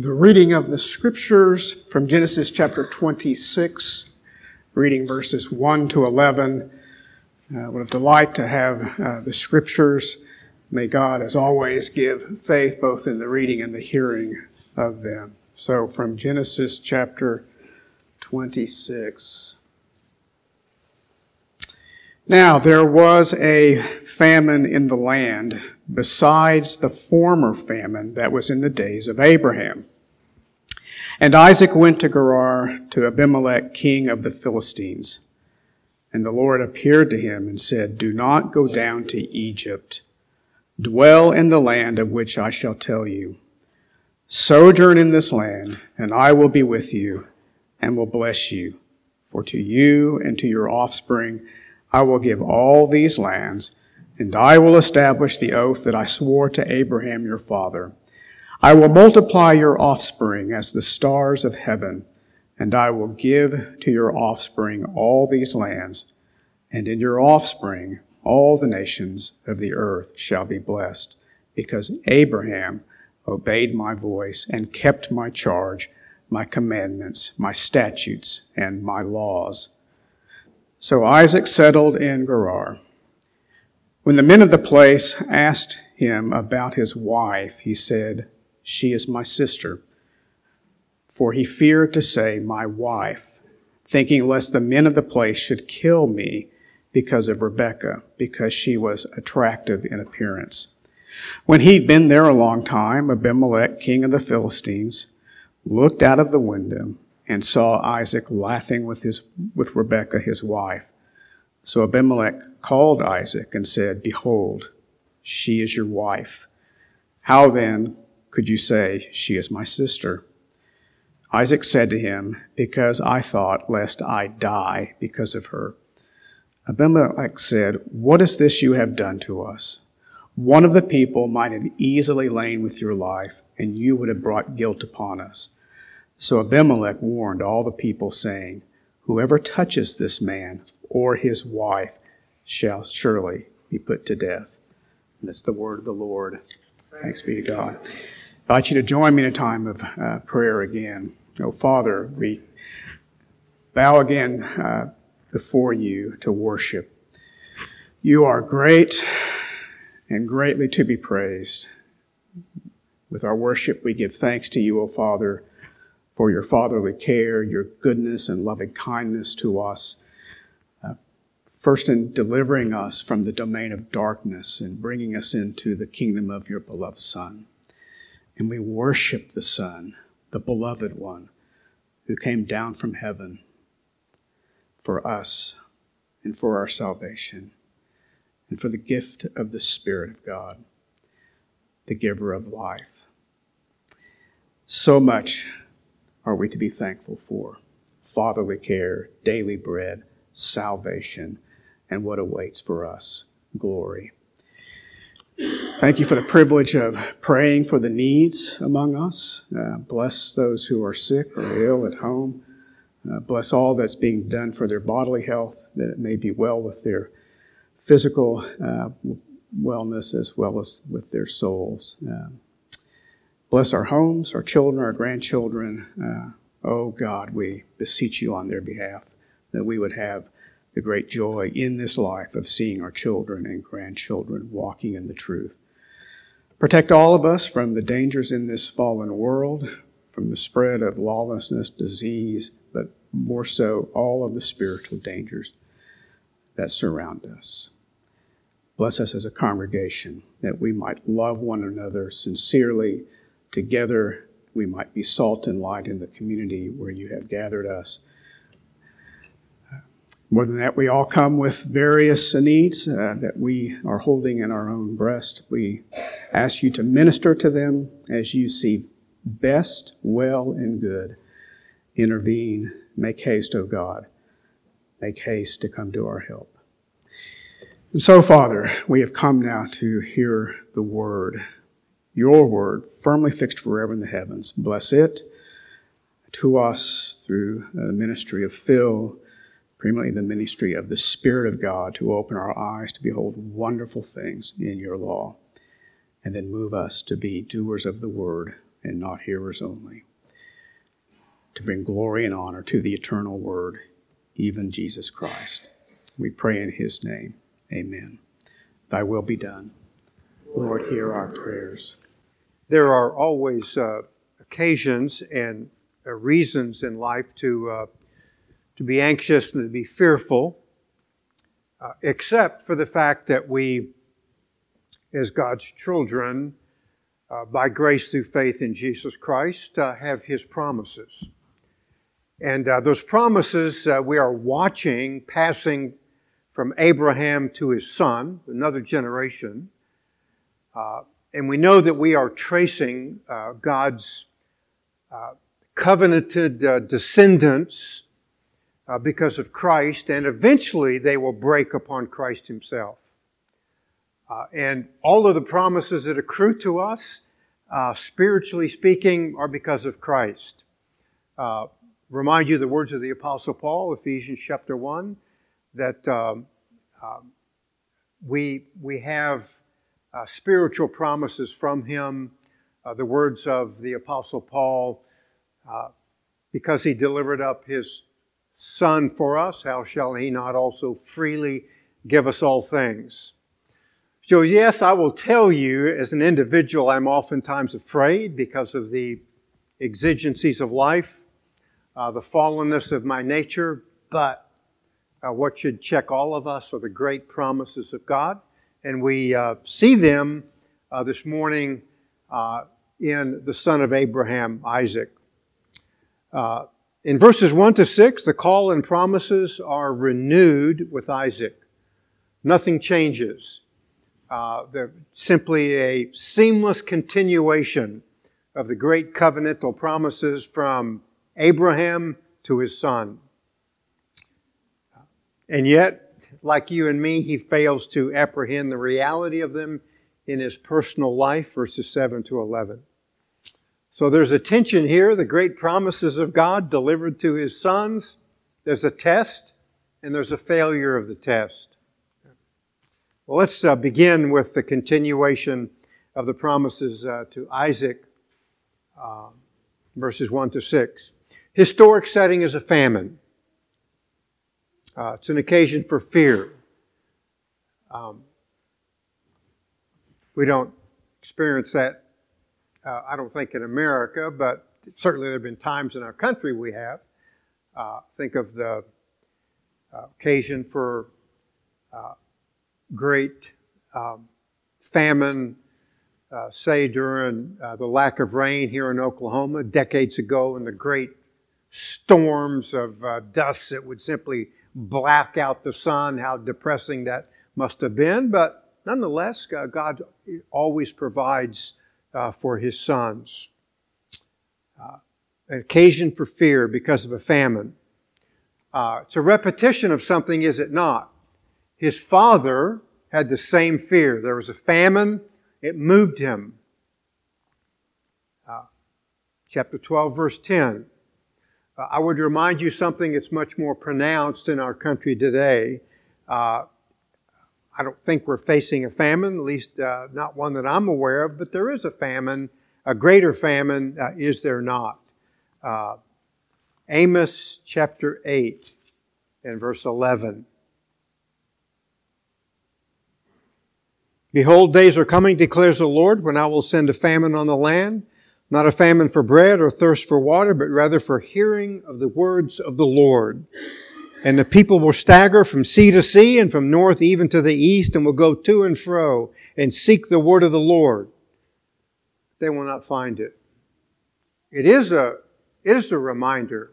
The reading of the scriptures from Genesis chapter 26, reading verses 1 to 11. Uh, what a delight to have uh, the scriptures. May God, as always, give faith both in the reading and the hearing of them. So, from Genesis chapter 26. Now, there was a famine in the land besides the former famine that was in the days of Abraham. And Isaac went to Gerar to Abimelech, king of the Philistines. And the Lord appeared to him and said, Do not go down to Egypt. Dwell in the land of which I shall tell you. Sojourn in this land, and I will be with you and will bless you. For to you and to your offspring I will give all these lands, and I will establish the oath that I swore to Abraham your father. I will multiply your offspring as the stars of heaven, and I will give to your offspring all these lands, and in your offspring all the nations of the earth shall be blessed, because Abraham obeyed my voice and kept my charge, my commandments, my statutes, and my laws. So Isaac settled in Gerar. When the men of the place asked him about his wife, he said, She is my sister. For he feared to say, My wife, thinking lest the men of the place should kill me because of Rebekah, because she was attractive in appearance. When he'd been there a long time, Abimelech, king of the Philistines, looked out of the window and saw Isaac laughing with his, with Rebekah, his wife. So Abimelech called Isaac and said, Behold, she is your wife. How then could you say, She is my sister? Isaac said to him, Because I thought lest I die because of her. Abimelech said, What is this you have done to us? One of the people might have easily lain with your life, and you would have brought guilt upon us. So Abimelech warned all the people, saying, Whoever touches this man or his wife shall surely be put to death. And that's the word of the Lord. Thanks be to God. I invite you to join me in a time of uh, prayer again. Oh, Father, we bow again uh, before you to worship. You are great and greatly to be praised. With our worship, we give thanks to you, O Father, for your fatherly care, your goodness and loving kindness to us first in delivering us from the domain of darkness and bringing us into the kingdom of your beloved Son. And we worship the Son, the beloved one, who came down from heaven for us and for our salvation and for the gift of the Spirit of God, the giver of life. So much are we to be thankful for fatherly care, daily bread, salvation and what awaits for us glory. Thank you for the privilege of praying for the needs among us. Uh, bless those who are sick or ill at home. Uh, bless all that's being done for their bodily health, that it may be well with their physical uh, wellness as well as with their souls. Uh, bless our homes, our children, our grandchildren. Uh, oh God, we beseech you on their behalf that we would have the great joy in this life of seeing our children and grandchildren walking in the truth. Protect all of us from the dangers in this fallen world, from the spread of lawlessness, disease, but more so, all of the spiritual dangers that surround us. Bless us as a congregation that we might love one another sincerely. Together, we might be salt and light in the community where you have gathered us more than that, we all come with various needs uh, that we are holding in our own breast. We ask you to minister to them as you see best, well, and good. Intervene. Make haste, O God. Make haste to come to our help. And so, Father, we have come now to hear the word, your word, firmly fixed forever in the heavens. Bless it to us through the ministry of Phil primarily the ministry of the Spirit of God to open our eyes to behold wonderful things in your law, and then move us to be doers of the word and not hearers only, to bring glory and honor to the eternal Word, even Jesus Christ. We pray in His name. Amen. Thy will be done. Lord, hear our prayers. There are always uh, occasions and uh, reasons in life to, uh, to be anxious and to be fearful, uh, except for the fact that we, as God's children, uh, by grace through faith in Jesus Christ, uh, have His promises. And those promises we are watching passing from Abraham to his son, another generation. Uh, and we know that we are tracing uh, God's uh, covenanted uh, descendants uh, because of Christ, and eventually they will break upon Christ himself. Uh, and all of the promises that accrue to us, spiritually speaking, are because of Christ. remind you the words of the Apostle Paul, Ephesians chapter 1 that um, um, we, we have uh, spiritual promises from him, uh, the words of the Apostle Paul, uh, because he delivered up his Son for us, how shall he not also freely give us all things? So, yes, I will tell you, as an individual, I'm oftentimes afraid because of the exigencies of life, uh, the fallenness of my nature, but uh, what should check all of us are the great promises of God. And we uh, see them uh, this morning uh, in the son of Abraham, Isaac. In verses 1 to 6, the call and promises are renewed with Isaac. Nothing changes. Uh, they're simply a seamless continuation of the great covenantal promises from Abraham to his son. And yet, like you and me, he fails to apprehend the reality of them in his personal life, verses 7 to 11. So there's a tension here, the great promises of God delivered to his sons. There's a test, and there's a failure of the test. Well, let's uh, begin with the continuation of the promises uh, to Isaac, uh, verses 1 to 6. Historic setting is a famine. Uh, it's an occasion for fear. Um, we don't experience that, uh, I don't think, in America, but certainly there have been times in our country we have. Uh, think of the uh, occasion for uh, great um, famine, uh, say during the lack of rain here in Oklahoma decades ago, and the great storms of dust that would simply black out the sun, how depressing that must have been. But nonetheless, God always provides uh, for his sons. Uh, an occasion for fear because of a famine. Uh, it's a repetition of something, is it not? His father had the same fear. There was a famine, it moved him. Uh, chapter 12, verse 10. Uh, I would remind you something that's much more pronounced in our country today. Uh, I don't think we're facing a famine, at least uh, not one that I'm aware of, but there is a famine, a greater famine, uh, is there not? Uh, Amos chapter 8 and verse 11. Behold, days are coming, declares the Lord, when I will send a famine on the land not a famine for bread or thirst for water, but rather for hearing of the words of the Lord. And the people will stagger from sea to sea and from north even to the east and will go to and fro and seek the word of the Lord. They will not find it. It is a, it is a reminder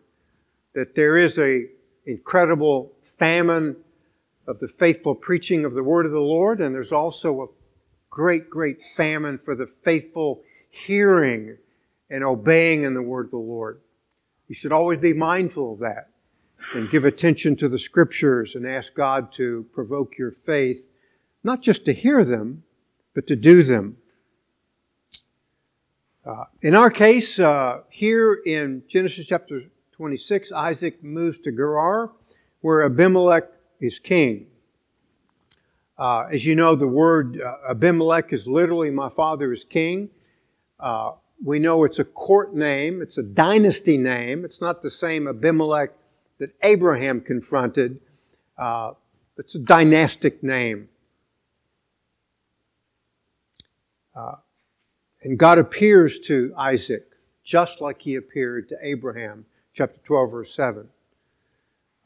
that there is a incredible famine of the faithful preaching of the word of the Lord, and there's also a great, great famine for the faithful hearing and obeying in the word of the Lord. You should always be mindful of that and give attention to the scriptures and ask God to provoke your faith, not just to hear them, but to do them. Uh, in our case, uh, here in Genesis chapter 26, Isaac moves to Gerar, where Abimelech is king. Uh, as you know, the word uh, Abimelech is literally my father is king. Uh, we know it's a court name, it's a dynasty name. It's not the same Abimelech that Abraham confronted. Uh, it's a dynastic name. Uh, and God appears to Isaac just like he appeared to Abraham, chapter 12, verse 7.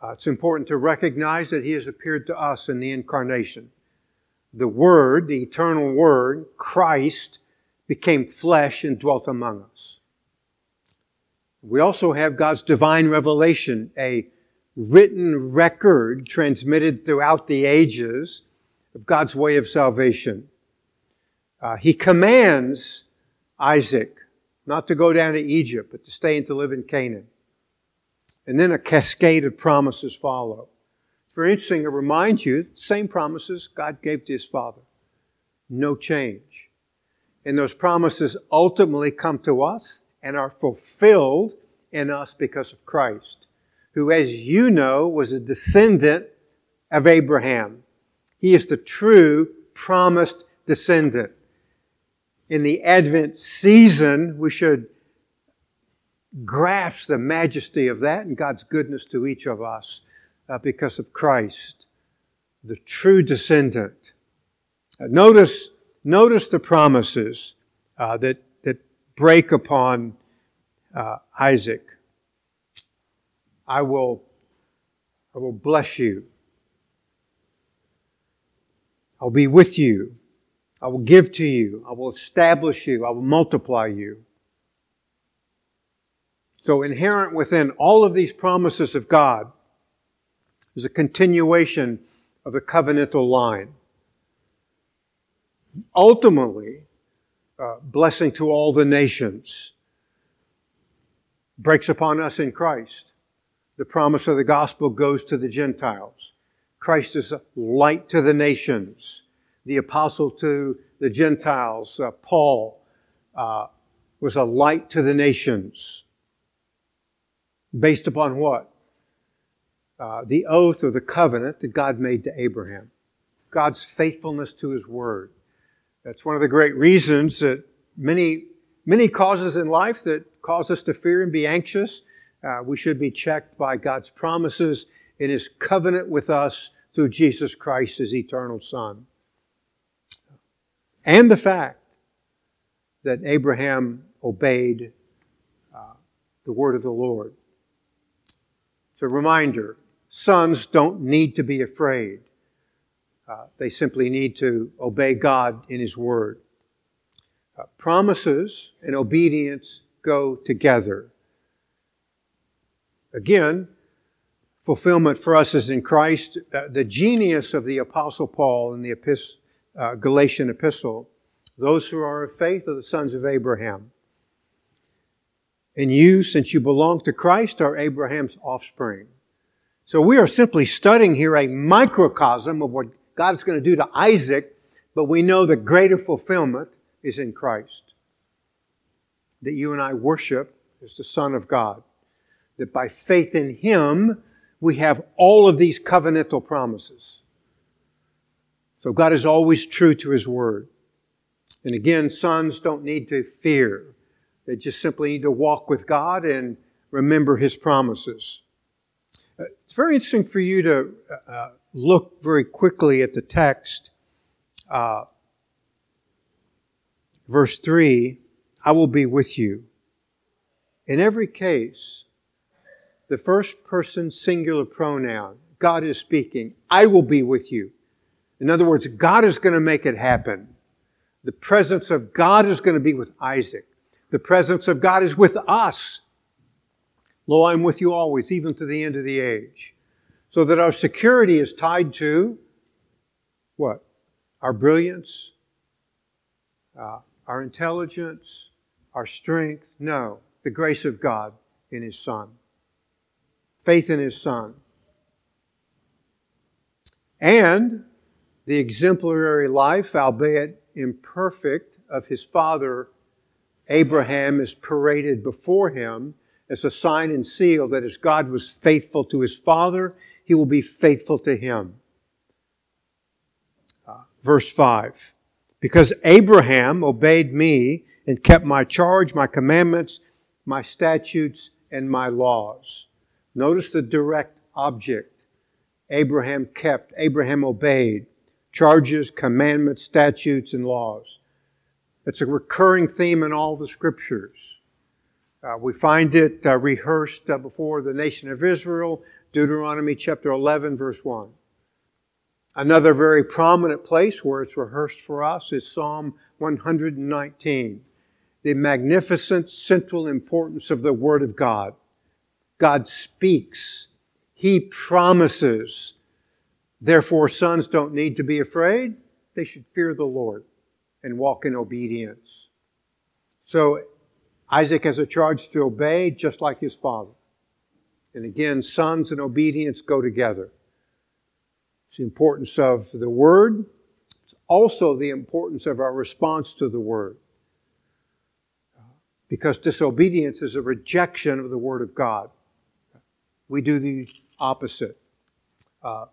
Uh, it's important to recognize that he has appeared to us in the incarnation. The Word, the eternal Word, Christ, became flesh and dwelt among us. We also have God's divine revelation, a written record transmitted throughout the ages of God's way of salvation. Uh, he commands Isaac not to go down to Egypt, but to stay and to live in Canaan. And then a cascade of promises follow. Very interesting. It reminds you, same promises God gave to his father. No change. And those promises ultimately come to us and are fulfilled in us because of Christ, who, as you know, was a descendant of Abraham. He is the true promised descendant. In the Advent season, we should grasp the majesty of that and God's goodness to each of us uh, because of Christ, the true descendant. Uh, notice, notice the promises uh, that, that break upon uh, Isaac. I will, I will bless you. I'll be with you. I will give to you. I will establish you. I will multiply you. So inherent within all of these promises of God is a continuation of the covenantal line. Ultimately, uh, blessing to all the nations breaks upon us in Christ. The promise of the gospel goes to the Gentiles. Christ is a light to the nations. The apostle to the Gentiles, uh, Paul, uh, was a light to the nations. Based upon what? Uh, the oath or the covenant that God made to Abraham. God's faithfulness to his word. That's one of the great reasons that many, many causes in life that cause us to fear and be anxious, uh, we should be checked by God's promises in his covenant with us through Jesus Christ, his eternal Son. And the fact that Abraham obeyed uh, the word of the Lord. It's a reminder sons don't need to be afraid. Uh, they simply need to obey God in His Word. Uh, promises and obedience go together. Again, fulfillment for us is in Christ. Uh, the genius of the Apostle Paul in the uh, Galatian epistle those who are of faith are the sons of Abraham. And you, since you belong to Christ, are Abraham's offspring. So we are simply studying here a microcosm of what God is going to do to Isaac, but we know the greater fulfillment is in Christ. That you and I worship as the Son of God. That by faith in Him, we have all of these covenantal promises. So God is always true to His Word. And again, sons don't need to fear. They just simply need to walk with God and remember His promises. Uh, it's very interesting for you to uh, uh, look very quickly at the text. Uh, verse 3 I will be with you. In every case, the first person singular pronoun, God is speaking, I will be with you. In other words, God is going to make it happen. The presence of God is going to be with Isaac. The presence of God is with us. Lo, I'm with you always, even to the end of the age. So that our security is tied to what? Our brilliance, uh, our intelligence, our strength. No, the grace of God in His Son. Faith in His Son. And the exemplary life, albeit imperfect, of his father Abraham is paraded before him as a sign and seal that as God was faithful to his father, he will be faithful to him. Verse 5 Because Abraham obeyed me and kept my charge, my commandments, my statutes, and my laws. Notice the direct object. Abraham kept, Abraham obeyed charges, commandments, statutes, and laws. It's a recurring theme in all the scriptures. Uh, we find it uh, rehearsed uh, before the nation of Israel, Deuteronomy chapter 11, verse 1. Another very prominent place where it's rehearsed for us is Psalm 119. The magnificent central importance of the Word of God. God speaks. He promises. Therefore, sons don't need to be afraid. They should fear the Lord and walk in obedience. So, Isaac has a charge to obey just like his father. And again, sons and obedience go together. It's the importance of the Word. It's also the importance of our response to the Word. Because disobedience is a rejection of the Word of God. We do the opposite. Uh,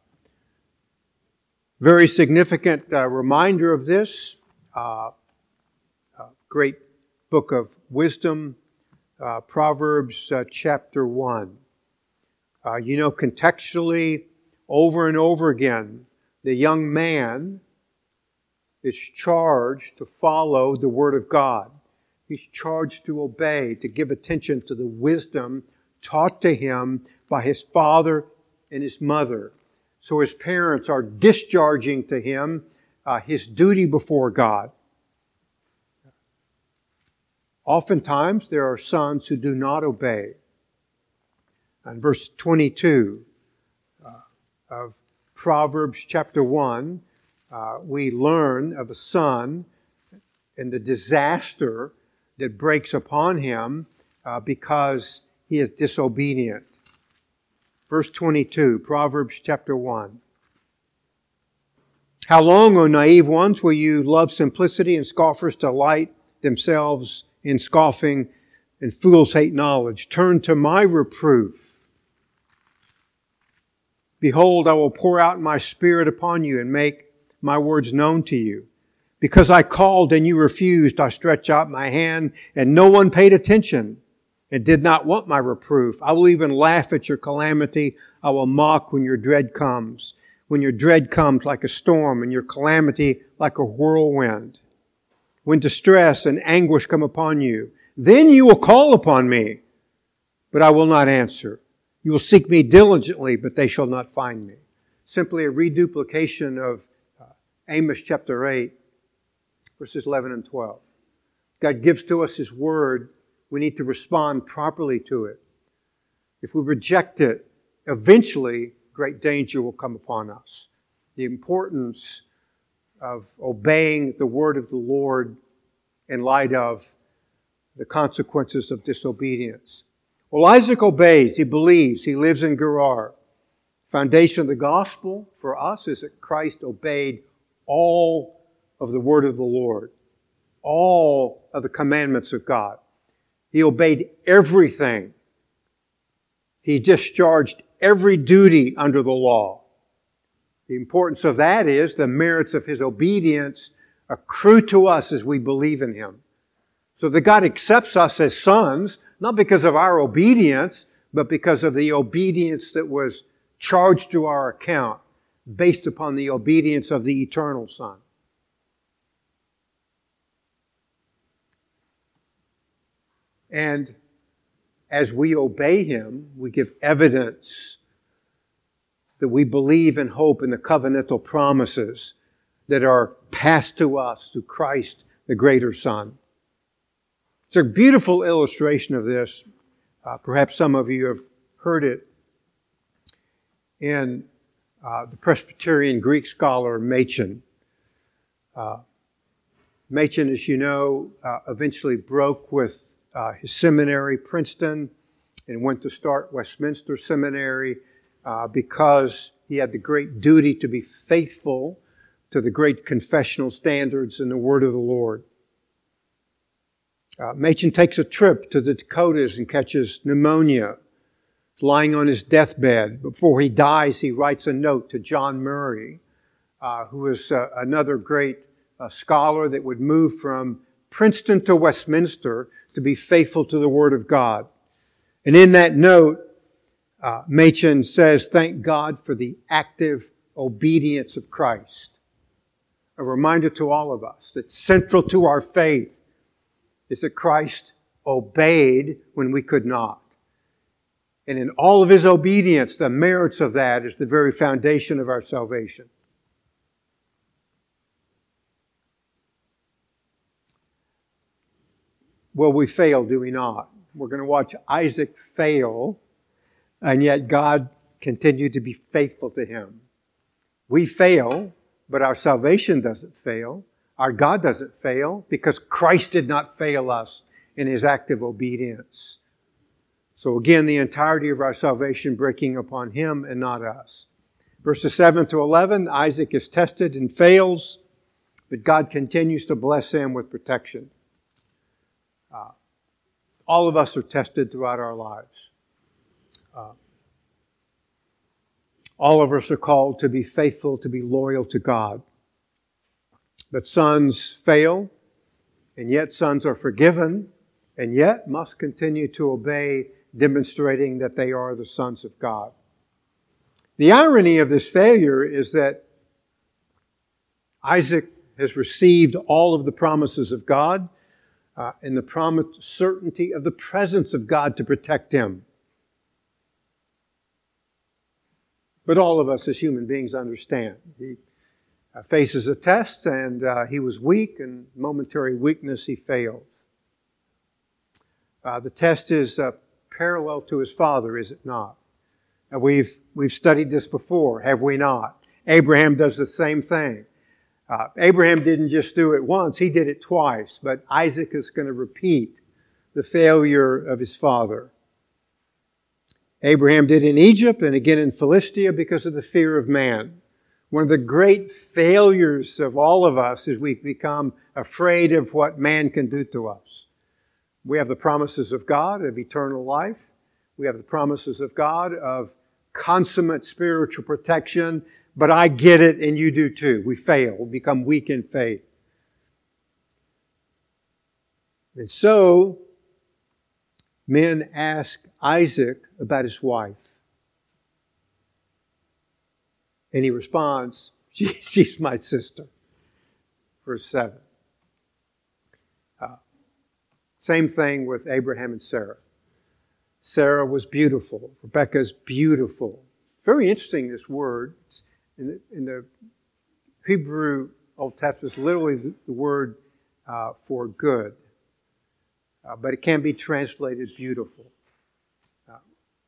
very significant uh, reminder of this. Uh, uh great book of wisdom, uh, Proverbs uh, chapter 1. You know, contextually, over and over again, the young man is charged to follow the Word of God. He's charged to obey, to give attention to the wisdom taught to him by his father and his mother. So his parents are discharging to him uh, his duty before God. Oftentimes, there are sons who do not obey. In verse 22, of Proverbs chapter 1, uh, we learn of a son and the disaster that breaks upon him uh, because he is disobedient. Verse 22, Proverbs chapter 1. How long, O naive ones, will you love simplicity and scoffers delight themselves in scoffing and fools hate knowledge? Turn to my reproof Behold, I will pour out my spirit upon you and make my words known to you. Because I called and you refused, I stretched out my hand and no one paid attention and did not want my reproof. I will even laugh at your calamity. I will mock when your dread comes. When your dread comes like a storm and your calamity like a whirlwind. When distress and anguish come upon you, then you will call upon me, but I will not answer. You will seek me diligently, but they shall not find me. Simply a reduplication of uh, Amos chapter 8, verses 11 and 12. God gives to us His word. We need to respond properly to it. If we reject it, eventually great danger will come upon us. The importance of obeying the word of the Lord in light of the consequences of disobedience. Well, Isaac obeys. He believes. He lives in Gerar. Foundation of the gospel for us is that Christ obeyed all of the word of the Lord, all of the commandments of God. He obeyed everything. He discharged every duty under the law. The importance of that is the merits of his obedience accrue to us as we believe in him. So that God accepts us as sons, not because of our obedience, but because of the obedience that was charged to our account based upon the obedience of the eternal Son. And as we obey Him, we give evidence that we believe and hope in the covenantal promises that are passed to us through Christ, the greater Son. It's a beautiful illustration of this. Uh, perhaps some of you have heard it in uh, the Presbyterian Greek scholar Machen. Uh, Machen, as you know, uh, eventually broke with uh, his seminary, Princeton, and went to start Westminster Seminary uh, because he had the great duty to be faithful to the great confessional standards and the word of the Lord. Uh, Machen takes a trip to the Dakotas and catches pneumonia. Lying on his deathbed, before he dies, he writes a note to John Murray, uh, who is uh, another great uh, scholar that would move from Princeton to Westminster to be faithful to the Word of God. And in that note, uh, Machen says, thank God for the active obedience of Christ. A reminder to all of us that central to our faith is that Christ obeyed when we could not. And in all of his obedience, the merits of that is the very foundation of our salvation. Well, we fail, do we not? We're going to watch Isaac fail, and yet God continued to be faithful to him. We fail, but our salvation doesn't fail. Our God doesn't fail because Christ did not fail us in his active obedience. So again, the entirety of our salvation breaking upon him and not us. Verses 7 to 11, Isaac is tested and fails, but God continues to bless him with protection. Uh, all of us are tested throughout our lives. Uh, all of us are called to be faithful, to be loyal to God. But sons fail, and yet sons are forgiven, and yet must continue to obey, demonstrating that they are the sons of God. The irony of this failure is that Isaac has received all of the promises of God, uh, and the promised certainty of the presence of God to protect him. But all of us as human beings understand. He faces a test and uh, he was weak, and momentary weakness he failed. Uh, the test is uh, parallel to his father, is it not? And we've, we've studied this before, have we not? Abraham does the same thing. Uh, Abraham didn't just do it once, he did it twice, but Isaac is going to repeat the failure of his father. Abraham did in Egypt and again in Philistia because of the fear of man. One of the great failures of all of us is we've become afraid of what man can do to us. We have the promises of God of eternal life. We have the promises of God of consummate spiritual protection but I get it and you do too. We fail, we become weak in faith. And so, men ask Isaac about his wife. And he responds, she, She's my sister. Verse 7. Uh, same thing with Abraham and Sarah. Sarah was beautiful. Rebekah's beautiful. Very interesting, this word in the, in the Hebrew Old Testament is literally the, the word uh, for good, uh, but it can be translated beautiful. Uh,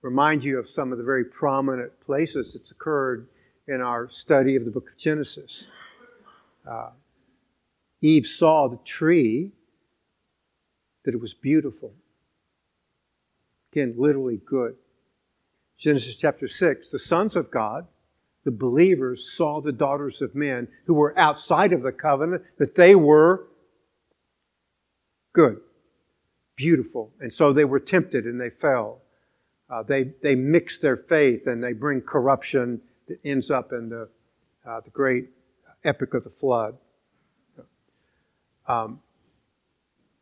remind you of some of the very prominent places that's occurred in our study of the book of Genesis. Uh, Eve saw the tree, that it was beautiful. Again, literally good. Genesis chapter 6, the sons of God the believers saw the daughters of men who were outside of the covenant, that they were good, beautiful. And so they were tempted and they fell. Uh, they, they mix their faith and they bring corruption that ends up in the, uh, the great epic of the flood. Um,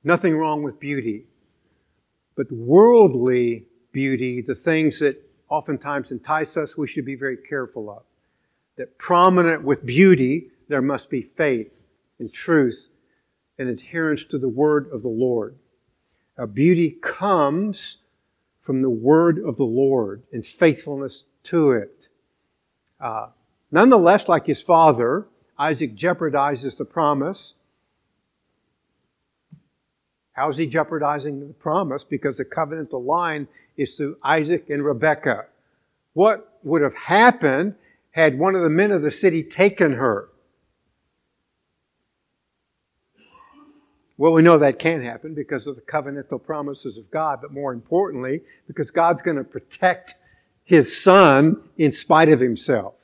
nothing wrong with beauty, but worldly beauty, the things that oftentimes entice us, we should be very careful of that prominent with beauty, there must be faith and truth and adherence to the word of the Lord. Our beauty comes from the word of the Lord and faithfulness to it. Uh, nonetheless, like his father, Isaac jeopardizes the promise. How is he jeopardizing the promise? Because the covenantal line is through Isaac and Rebekah. What would have happened had one of the men of the city taken her? Well, we know that can't happen because of the covenantal promises of God, but more importantly, because God's going to protect his son in spite of himself.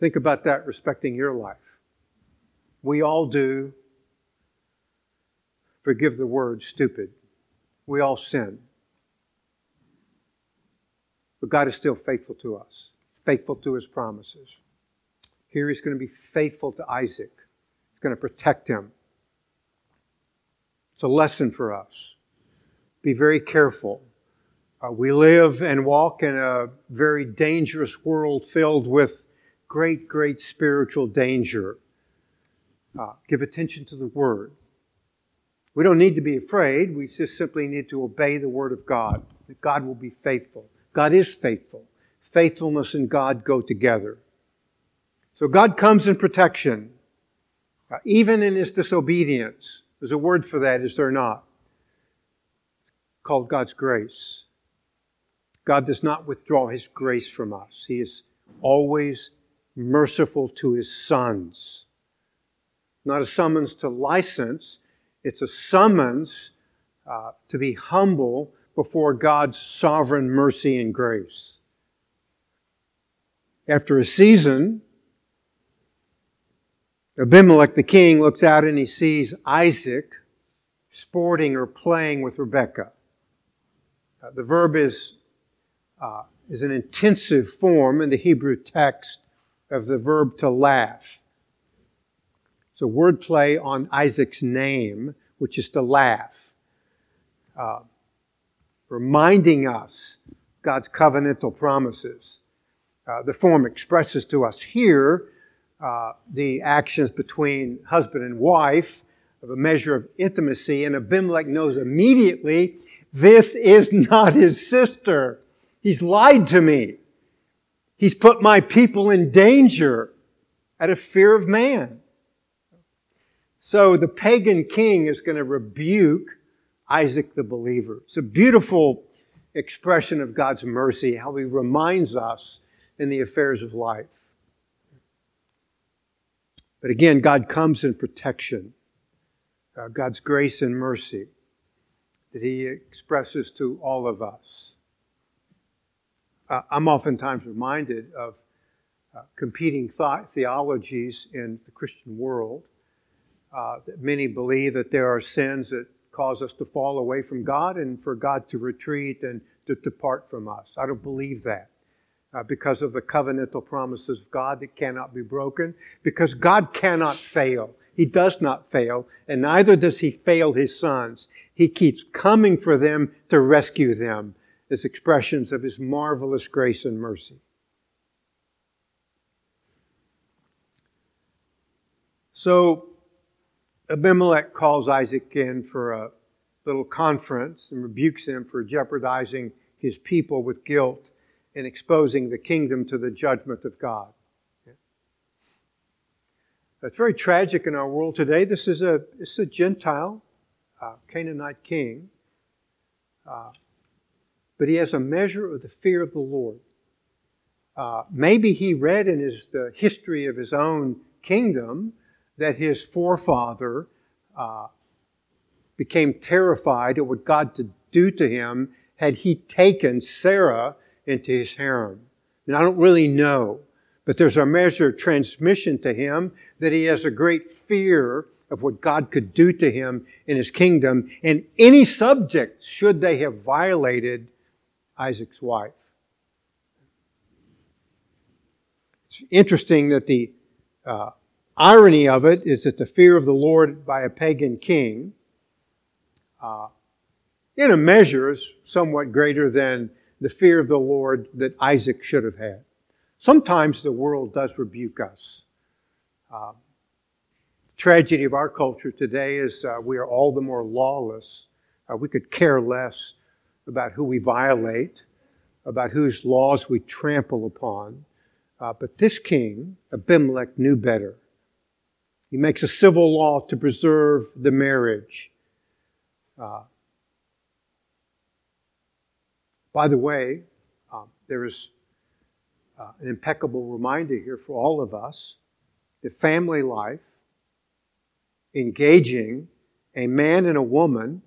Think about that respecting your life. We all do, forgive the word, stupid. We all sin. But God is still faithful to us, faithful to his promises. Here he's going to be faithful to Isaac. He's going to protect him. It's a lesson for us. Be very careful. Uh, we live and walk in a very dangerous world filled with great, great spiritual danger. Uh, give attention to the Word. We don't need to be afraid. We just simply need to obey the Word of God. That God will be faithful. God is faithful. Faithfulness and God go together. So God comes in protection, uh, even in his disobedience. There's a word for that, is there not? It's called God's grace. God does not withdraw his grace from us. He is always merciful to his sons. Not a summons to license, it's a summons uh, to be humble before God's sovereign mercy and grace. After a season, Abimelech the king looks out and he sees Isaac sporting or playing with Rebekah. Uh, the verb is, uh, is an intensive form in the Hebrew text of the verb to laugh. It's a wordplay on Isaac's name, which is to laugh, uh, reminding us God's covenantal promises. Uh, the form expresses to us here uh, the actions between husband and wife of a measure of intimacy, and Abimelech knows immediately this is not his sister. He's lied to me. He's put my people in danger out of fear of man. So the pagan king is going to rebuke Isaac the believer. It's a beautiful expression of God's mercy, how he reminds us in the affairs of life. But again, God comes in protection, uh, God's grace and mercy that He expresses to all of us. Uh, I'm oftentimes reminded of uh, competing thought, theologies in the Christian world. Uh, that many believe that there are sins that cause us to fall away from God and for God to retreat and to depart from us. I don't believe that uh, because of the covenantal promises of God that cannot be broken, because God cannot fail. He does not fail, and neither does he fail his sons. He keeps coming for them to rescue them as expressions of his marvelous grace and mercy. So Abimelech calls Isaac in for a little conference and rebukes him for jeopardizing his people with guilt in exposing the kingdom to the judgment of God. It's very tragic in our world today. This is a, this is a Gentile, uh, Canaanite king, uh, but he has a measure of the fear of the Lord. Uh, maybe he read in his, the history of his own kingdom that his forefather uh, became terrified at what God to do to him had he taken Sarah into his harem. And I don't really know, but there's a measure of transmission to him that he has a great fear of what God could do to him in his kingdom and any subject should they have violated Isaac's wife. It's interesting that the uh, irony of it is that the fear of the Lord by a pagan king, uh, in a measure, is somewhat greater than the fear of the Lord that Isaac should have had. Sometimes the world does rebuke us. Uh, tragedy of our culture today is uh, we are all the more lawless. Uh, we could care less about who we violate, about whose laws we trample upon. Uh, but this king, Abimelech, knew better. He makes a civil law to preserve the marriage. Uh, by the way, um, there is uh, an impeccable reminder here for all of us that family life, engaging a man and a woman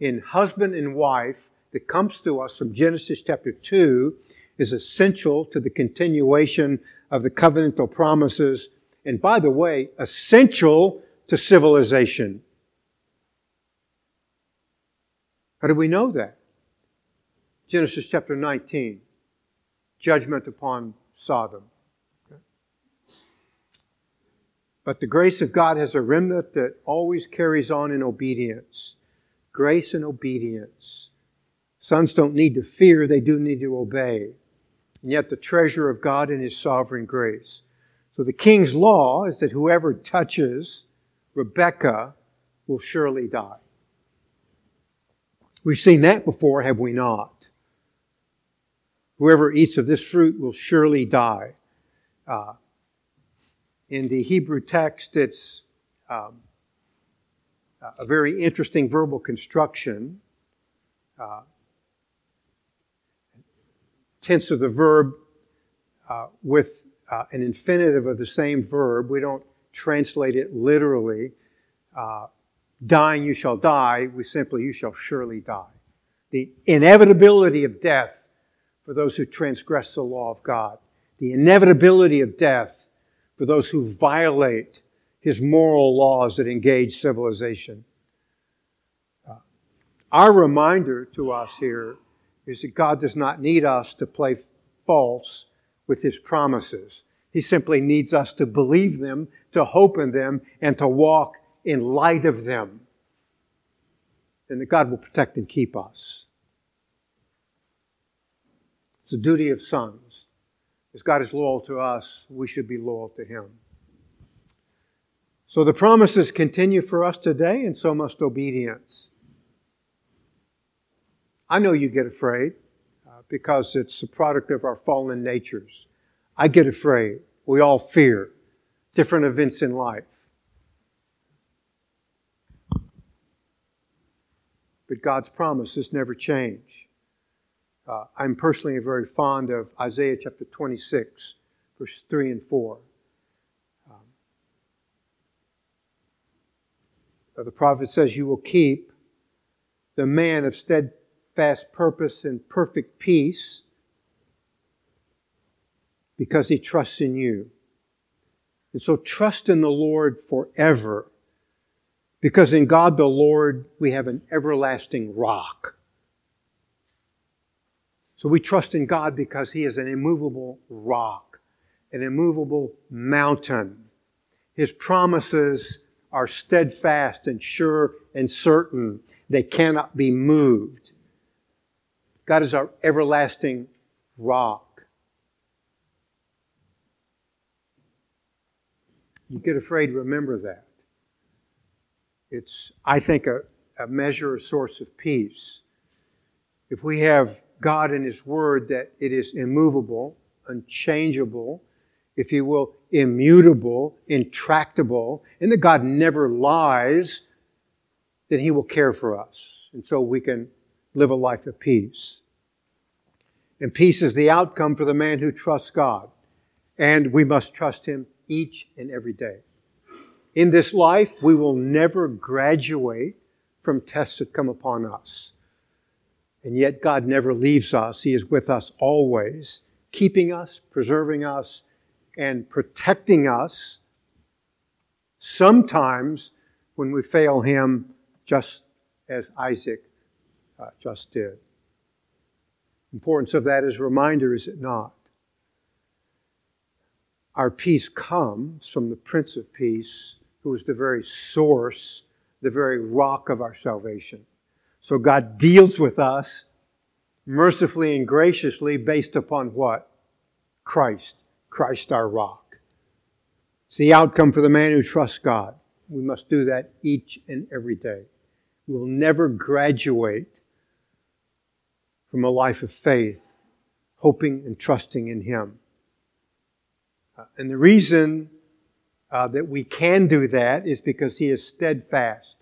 in husband and wife that comes to us from Genesis chapter 2 is essential to the continuation of the covenantal promises, and by the way, essential to civilization. How do we know that? Genesis chapter 19, judgment upon Sodom. But the grace of God has a remnant that always carries on in obedience. grace and obedience. Sons don't need to fear, they do need to obey. And yet, the treasure of God in His sovereign grace. So, the king's law is that whoever touches Rebekah will surely die. We've seen that before, have we not? Whoever eats of this fruit will surely die. Uh, in the Hebrew text, it's um, a very interesting verbal construction. Uh, tense of the verb uh, with uh, an infinitive of the same verb. We don't translate it literally. Uh, dying, you shall die. We simply, you shall surely die. The inevitability of death for those who transgress the law of God. The inevitability of death for those who violate his moral laws that engage civilization. Uh, our reminder to us here is that God does not need us to play false with his promises. He simply needs us to believe them, to hope in them, and to walk in light of them. And that God will protect and keep us. It's the duty of sons. As God is loyal to us, we should be loyal to him. So the promises continue for us today, and so must obedience. I know you get afraid uh, because it's a product of our fallen natures. I get afraid. We all fear different events in life. But God's promises never change. Uh, I'm personally very fond of Isaiah chapter 26, verse 3 and 4. Um, the prophet says, You will keep the man of steadfast fast purpose and perfect peace because he trusts in you. And so trust in the Lord forever because in God the Lord we have an everlasting rock. So we trust in God because he is an immovable rock, an immovable mountain. His promises are steadfast and sure and certain. They cannot be moved. God is our everlasting rock. You get afraid, to remember that. It's, I think, a, a measure, a source of peace. If we have God in His Word that it is immovable, unchangeable, if you will, immutable, intractable, and that God never lies, then He will care for us. And so we can live a life of peace. And peace is the outcome for the man who trusts God. And we must trust Him each and every day. In this life, we will never graduate from tests that come upon us. And yet, God never leaves us. He is with us always, keeping us, preserving us, and protecting us. Sometimes when we fail Him, just as Isaac uh, just did. Importance of that is a reminder, is it not? Our peace comes from the Prince of Peace, who is the very source, the very rock of our salvation. So God deals with us mercifully and graciously based upon what? Christ. Christ our rock. It's the outcome for the man who trusts God. We must do that each and every day. We'll never graduate from a life of faith, hoping and trusting in Him. Uh, and the reason uh, that we can do that is because He is steadfast.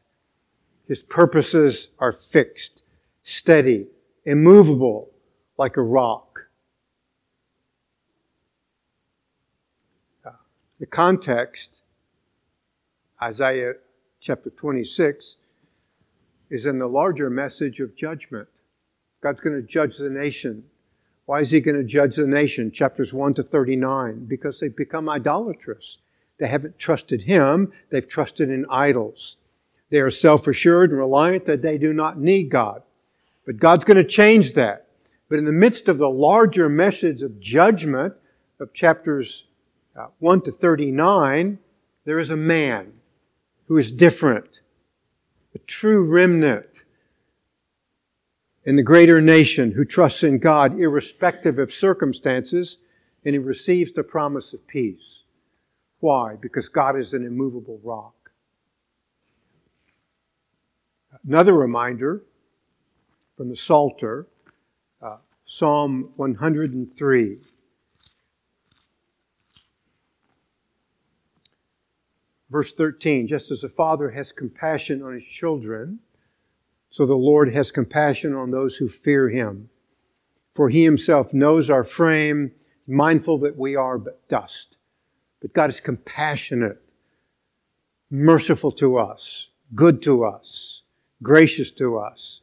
His purposes are fixed, steady, immovable, like a rock. Uh, the context, Isaiah chapter 26, is in the larger message of judgment. God's going to judge the nation. Why is He going to judge the nation? Chapters 1 to 39. Because they've become idolatrous. They haven't trusted Him, they've trusted in idols. They are self assured and reliant that they do not need God. But God's going to change that. But in the midst of the larger message of judgment of chapters uh, 1 to 39, there is a man who is different, a true remnant and the greater nation who trusts in God irrespective of circumstances, and he receives the promise of peace. Why? Because God is an immovable rock. Another reminder from the Psalter, uh, Psalm 103. Verse 13, just as a father has compassion on his children, so the Lord has compassion on those who fear him. For he himself knows our frame, mindful that we are but dust. But God is compassionate, merciful to us, good to us, gracious to us.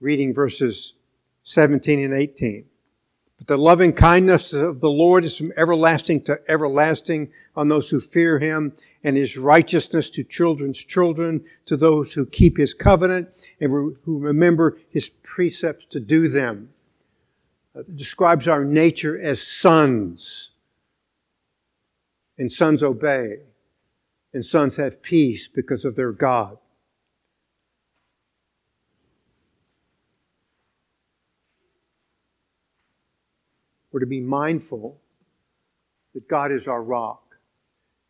Reading verses 17 and 18. But the loving kindness of the Lord is from everlasting to everlasting on those who fear him, and his righteousness to children's children, to those who keep his covenant and who remember his precepts to do them. Uh, it describes our nature as sons. And sons obey. And sons have peace because of their God. We're to be mindful that God is our rock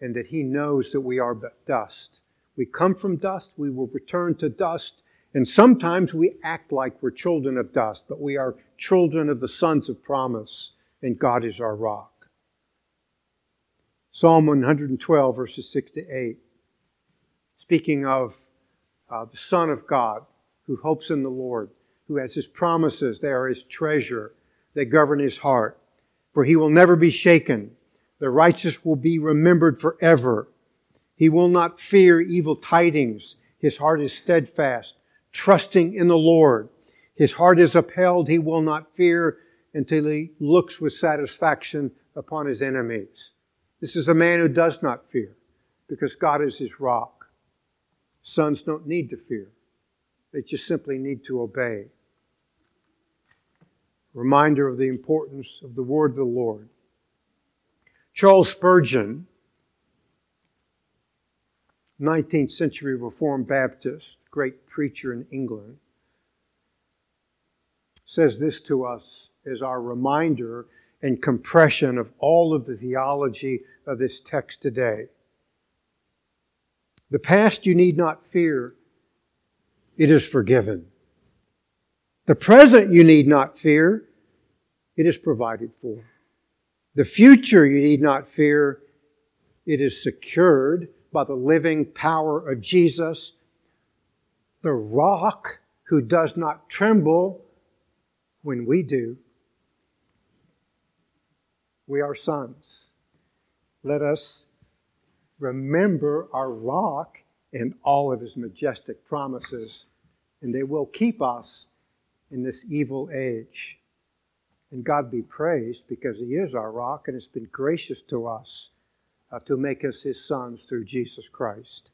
and that He knows that we are but dust. We come from dust, we will return to dust, and sometimes we act like we're children of dust, but we are children of the sons of promise, and God is our rock. Psalm 112, verses 6 to 8. Speaking of uh, the Son of God who hopes in the Lord, who has His promises, they are His treasure that govern his heart. For he will never be shaken. The righteous will be remembered forever. He will not fear evil tidings. His heart is steadfast, trusting in the Lord. His heart is upheld. He will not fear until he looks with satisfaction upon his enemies. This is a man who does not fear because God is his rock. Sons don't need to fear. They just simply need to obey reminder of the importance of the word of the Lord. Charles Spurgeon, 19th century Reformed Baptist, great preacher in England, says this to us as our reminder and compression of all of the theology of this text today. The past you need not fear, it is forgiven. The present you need not fear. It is provided for. The future you need not fear. It is secured by the living power of Jesus, the rock who does not tremble when we do. We are sons. Let us remember our rock and all of his majestic promises, and they will keep us in this evil age. And God be praised because He is our rock and has been gracious to us uh, to make us His sons through Jesus Christ.